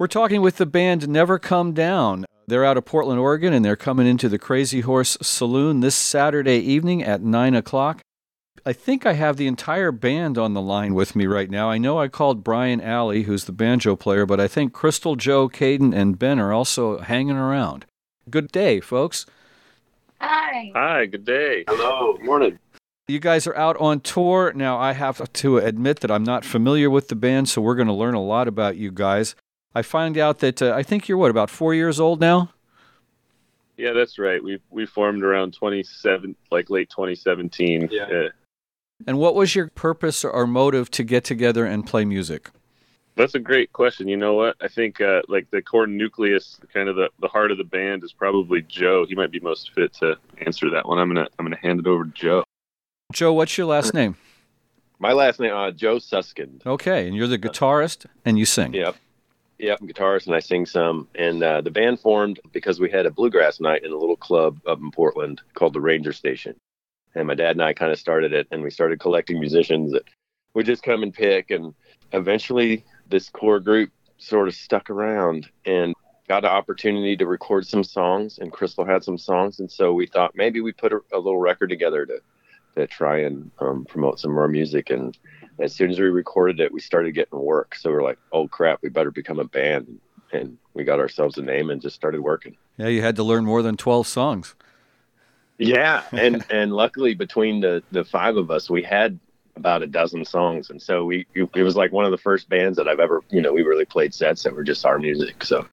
We're talking with the band Never Come Down. They're out of Portland, Oregon, and they're coming into the Crazy Horse Saloon this Saturday evening at 9 o'clock. I think I have the entire band on the line with me right now. I know I called Brian Alley, who's the banjo player, but I think Crystal, Joe, Caden, and Ben are also hanging around. Good day, folks. Hi. Hi, good day. Hello, morning. You guys are out on tour. Now, I have to admit that I'm not familiar with the band, so we're going to learn a lot about you guys. I find out that uh, I think you're what, about four years old now? Yeah, that's right. We we formed around 27, like late 2017. Yeah. Uh, And what was your purpose or motive to get together and play music? that's a great question. You know what? I think uh, like the core nucleus, kind of the, the heart of the band, is probably Joe. He might be most fit to answer that one. I'm gonna I'm gonna hand it over to Joe. Joe, what's your last name? My last name, uh, Joe Suskind. Okay, and you're the guitarist and you sing. Yep. Yep, I'm guitarist and I sing some. And uh, the band formed because we had a bluegrass night in a little club up in Portland called the Ranger Station. And my dad and I kind of started it and we started collecting musicians that would just come and pick. And eventually, this core group sort of stuck around and got an opportunity to record some songs. And Crystal had some songs. And so we thought maybe we put a, a little record together to, to try and um, promote some more music. And as soon as we recorded it, we started getting work. So we're like, oh crap, we better become a band. And we got ourselves a name and just started working. Yeah, you had to learn more than 12 songs. Yeah, and and luckily between the the five of us, we had about a dozen songs, and so we it was like one of the first bands that I've ever you know we really played sets that were just our music. So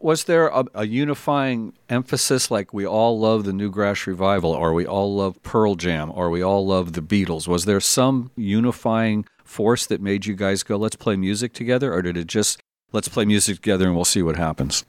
Was there a, a unifying emphasis like we all love the Newgrass Revival, or we all love Pearl Jam, or we all love the Beatles? Was there some unifying force that made you guys go, let's play music together, or did it just, let's play music together and we'll see what happens?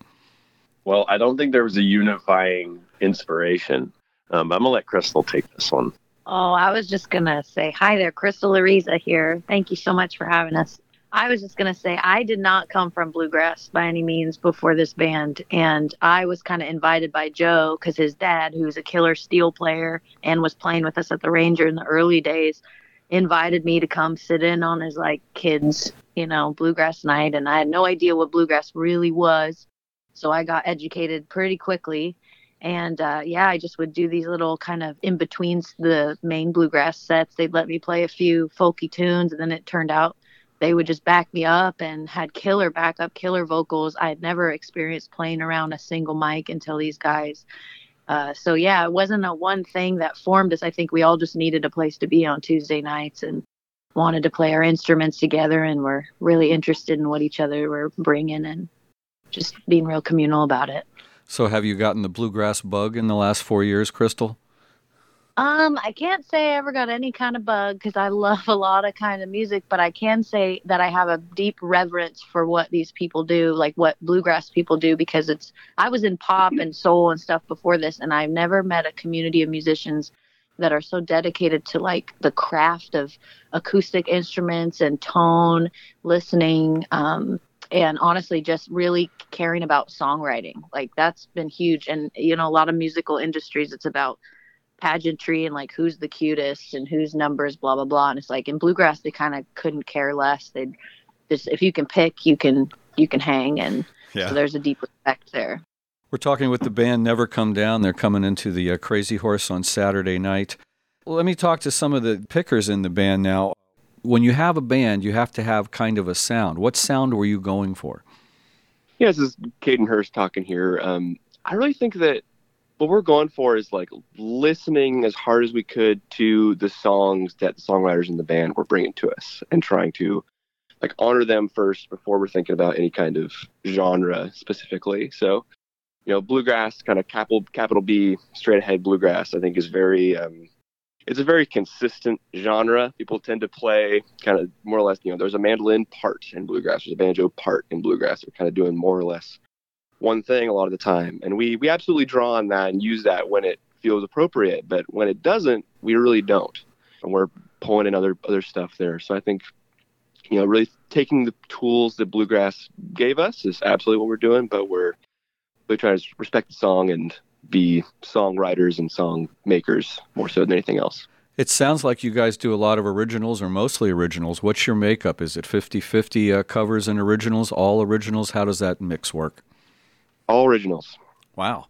well, I don't think there was a unifying inspiration. Um, I'm gonna let Crystal take this one. Oh, I was just going to say hi there. Crystal Ariza here. Thank you so much for having us. I was just going to say I did not come from bluegrass by any means before this band. And I was kind of invited by Joe because his dad, who's a killer steel player and was playing with us at the Ranger in the early days, invited me to come sit in on his like kids, you know, bluegrass night. And I had no idea what bluegrass really was. So I got educated pretty quickly and uh, yeah, I just would do these little kind of in betweens the main bluegrass sets. They'd let me play a few folky tunes, and then it turned out they would just back me up and had killer backup, killer vocals. I had never experienced playing around a single mic until these guys. Uh, so yeah, it wasn't a one thing that formed us. I think we all just needed a place to be on Tuesday nights and wanted to play our instruments together, and were really interested in what each other were bringing and just being real communal about it. So, have you gotten the bluegrass bug in the last four years, Crystal? Um, I can't say I ever got any kind of bug because I love a lot of kind of music, but I can say that I have a deep reverence for what these people do, like what bluegrass people do, because it's I was in pop and soul and stuff before this, and I've never met a community of musicians that are so dedicated to like the craft of acoustic instruments and tone, listening, um, and honestly just really caring about songwriting. Like that's been huge. And you know, a lot of musical industries it's about pageantry and like who's the cutest and whose numbers, blah blah blah. And it's like in bluegrass they kind of couldn't care less. They'd just if you can pick, you can you can hang and Yeah. so there's a deep respect there. We're talking with the band Never Come Down. They're coming into the uh, Crazy Horse on Saturday night. Let me talk to some of the pickers in the band now. When you have a band, you have to have kind of a sound. What sound were you going for? Yeah, this is Caden Hurst talking here. Um, I really think that what we're going for is like listening as hard as we could to the songs that the songwriters in the band were bringing to us and trying to like honor them first before we're thinking about any kind of genre specifically. So, you know, bluegrass, kind of capital capital B, straight ahead bluegrass, I think is very um, it's a very consistent genre. People tend to play kind of more or less, you know, there's a mandolin part in bluegrass, there's a banjo part in bluegrass. They're kind of doing more or less one thing a lot of the time. And we we absolutely draw on that and use that when it feels appropriate. But when it doesn't, we really don't. And we're pulling in other other stuff there. So I think, you know, really taking the tools that bluegrass gave us is absolutely what we're doing, but we're really trying to respect the song and be songwriters and song makers more so than anything else. It sounds like you guys do a lot of originals or mostly originals. What's your makeup? Is it 50 50 uh, covers and originals, all originals? How does that mix work? All originals. Wow.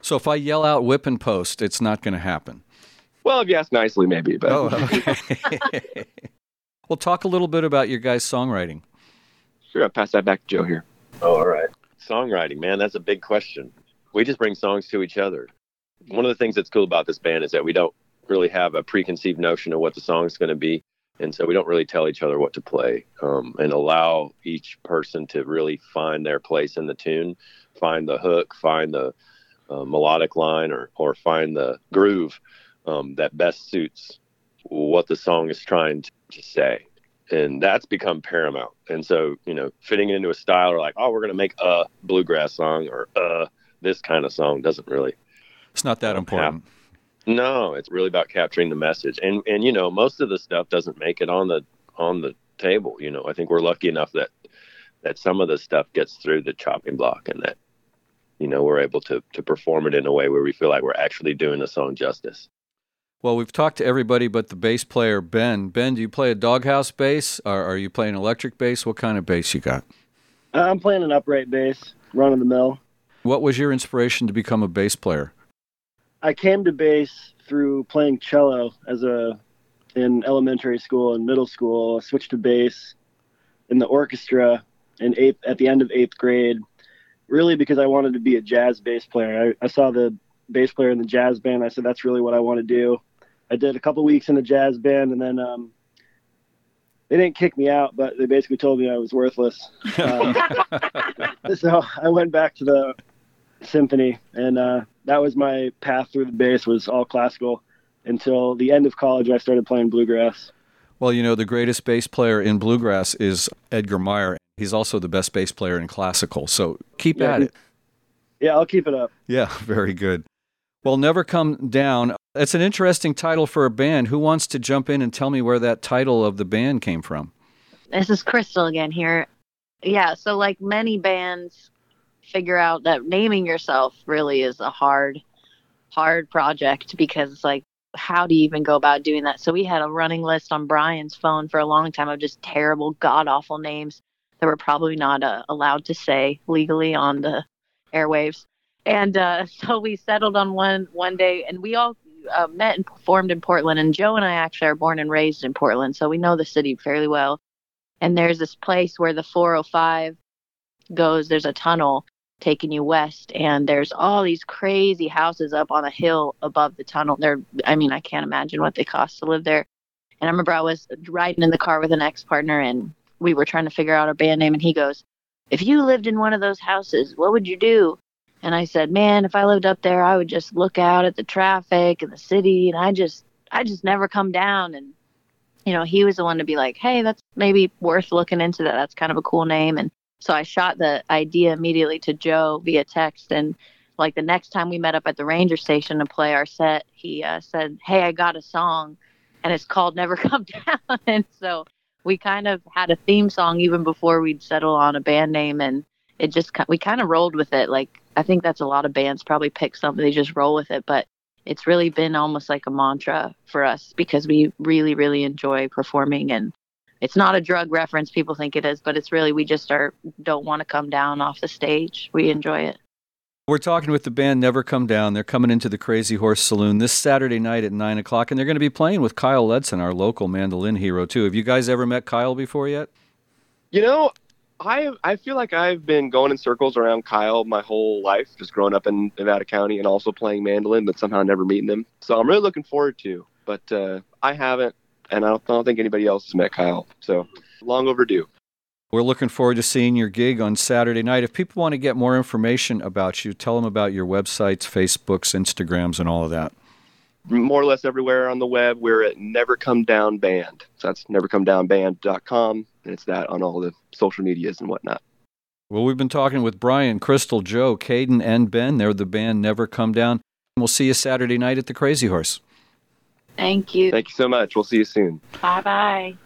So if I yell out Whipping Post, it's not going to happen. Well, if you ask nicely, maybe. But Oh, okay. well, talk a little bit about your guys' songwriting. sure, I'll pass that back to Joe here. Oh, all right. Songwriting, man, that's a big question. We just bring songs to each other. One of the things that's cool about this band is that we don't really have a preconceived notion of what the song's going to be. And so we don't really tell each other what to play um, and allow each person to really find their place in the tune, find the hook, find the uh, melodic line, or, or find the groove um, that best suits what the song is trying to, say and that's become paramount. And so, you know, fitting it into a style or like, oh, we're going to make a bluegrass song or uh this kind of song doesn't really. It's not that important. No, it's really about capturing the message. And and you know, most of the stuff doesn't make it on the on the table. You know, I think we're lucky enough that that some of the stuff gets through the chopping block and that you know we're able to to perform it in a way where we feel like we're actually doing the song justice. Well, we've talked to everybody but the bass player, Ben. Ben, do you play a doghouse bass or are you playing electric bass? What kind of bass you got? Uh, I'm playing an upright bass, run of the mill. What was your inspiration to become a bass player? I came to bass through playing cello as a in elementary school and middle school. I switched to bass in the orchestra in eighth at the end of eighth grade, really because I wanted to be a jazz bass player. I, I saw the bass player in the jazz band. I said that's really what I want to do. I did a couple weeks in the jazz band, and then um, they didn't kick me out, but they basically told me I was worthless. Um, so I went back to the symphony, and uh, that was my path through the bass was all classical until the end of college. I started playing bluegrass. Well, you know, the greatest bass player in bluegrass is Edgar Meyer. He's also the best bass player in classical. So keep Yeah, at it. Yeah, I'll keep it up. Yeah, very good. Well, Never Come Down. It's an interesting title for a band. Who wants to jump in and tell me where that title of the band came from? This is Crystal again here. Yeah, so like many bands figure out that naming yourself really is a hard hard project because it's like how do you even go about doing that? So we had a running list on Brian's phone for a long time of just terrible god awful names that we're probably not uh, allowed to say legally on the airwaves. And uh, so we settled on one one day, and we all uh, met and performed in Portland. And Joe and I actually are born and raised in Portland, so we know the city fairly well. And there's this place where the 405 goes. There's a tunnel taking you west, and there's all these crazy houses up on a hill above the tunnel. They're, I mean, I can't imagine what they cost to live there. And I remember I was riding in the car with an ex partner, and we were trying to figure out our band name. And he goes, "If you lived in one of those houses, what would you do?" And I said, "Man, if I lived up there, I would just look out at the traffic and the city, and I just, I just never come down." And you know, he was the one to be like, "Hey, that's maybe worth looking into. That that's kind of a cool name." And so I shot the idea immediately to Joe via text, and like the next time we met up at the ranger station to play our set, he uh, said, "Hey, I got a song, and it's called Never Come Down." and so we kind of had a theme song even before we'd settle on a band name, and it just we kind of rolled with it. Like I think that's a lot of bands probably pick something they just roll with it, but it's really been almost like a mantra for us because we really really enjoy performing and it's not a drug reference people think it is but it's really we just are don't want to come down off the stage we enjoy it We're talking with the band Never Come Down. They're coming into the Crazy Horse Saloon this Saturday night at 9 o'clock, and they're going to be playing with Kyle Ledson, our local mandolin hero, too. Have you guys ever met Kyle before yet? You know, I I feel like I've been going in circles around Kyle my whole life, just growing up in Nevada County and also playing mandolin, but somehow never meeting him. So I'm really looking forward to. But uh, I haven't, and I don't, I don't think anybody else has met Kyle. So long overdue. We're looking forward to seeing your gig on Saturday night. If people want to get more information about you, tell them about your websites, Facebooks, Instagrams, and all of that. More or less everywhere on the web, we're at Never Come Down Band. So that's nevercomedownband.com, and it's that on all the social medias and whatnot. Well, we've been talking with Brian, Crystal, Joe, Caden, and Ben. They're the band Never Come Down. And we'll see you Saturday night at the Crazy Horse. Thank you Thank you so much. We'll see you soon. bye bye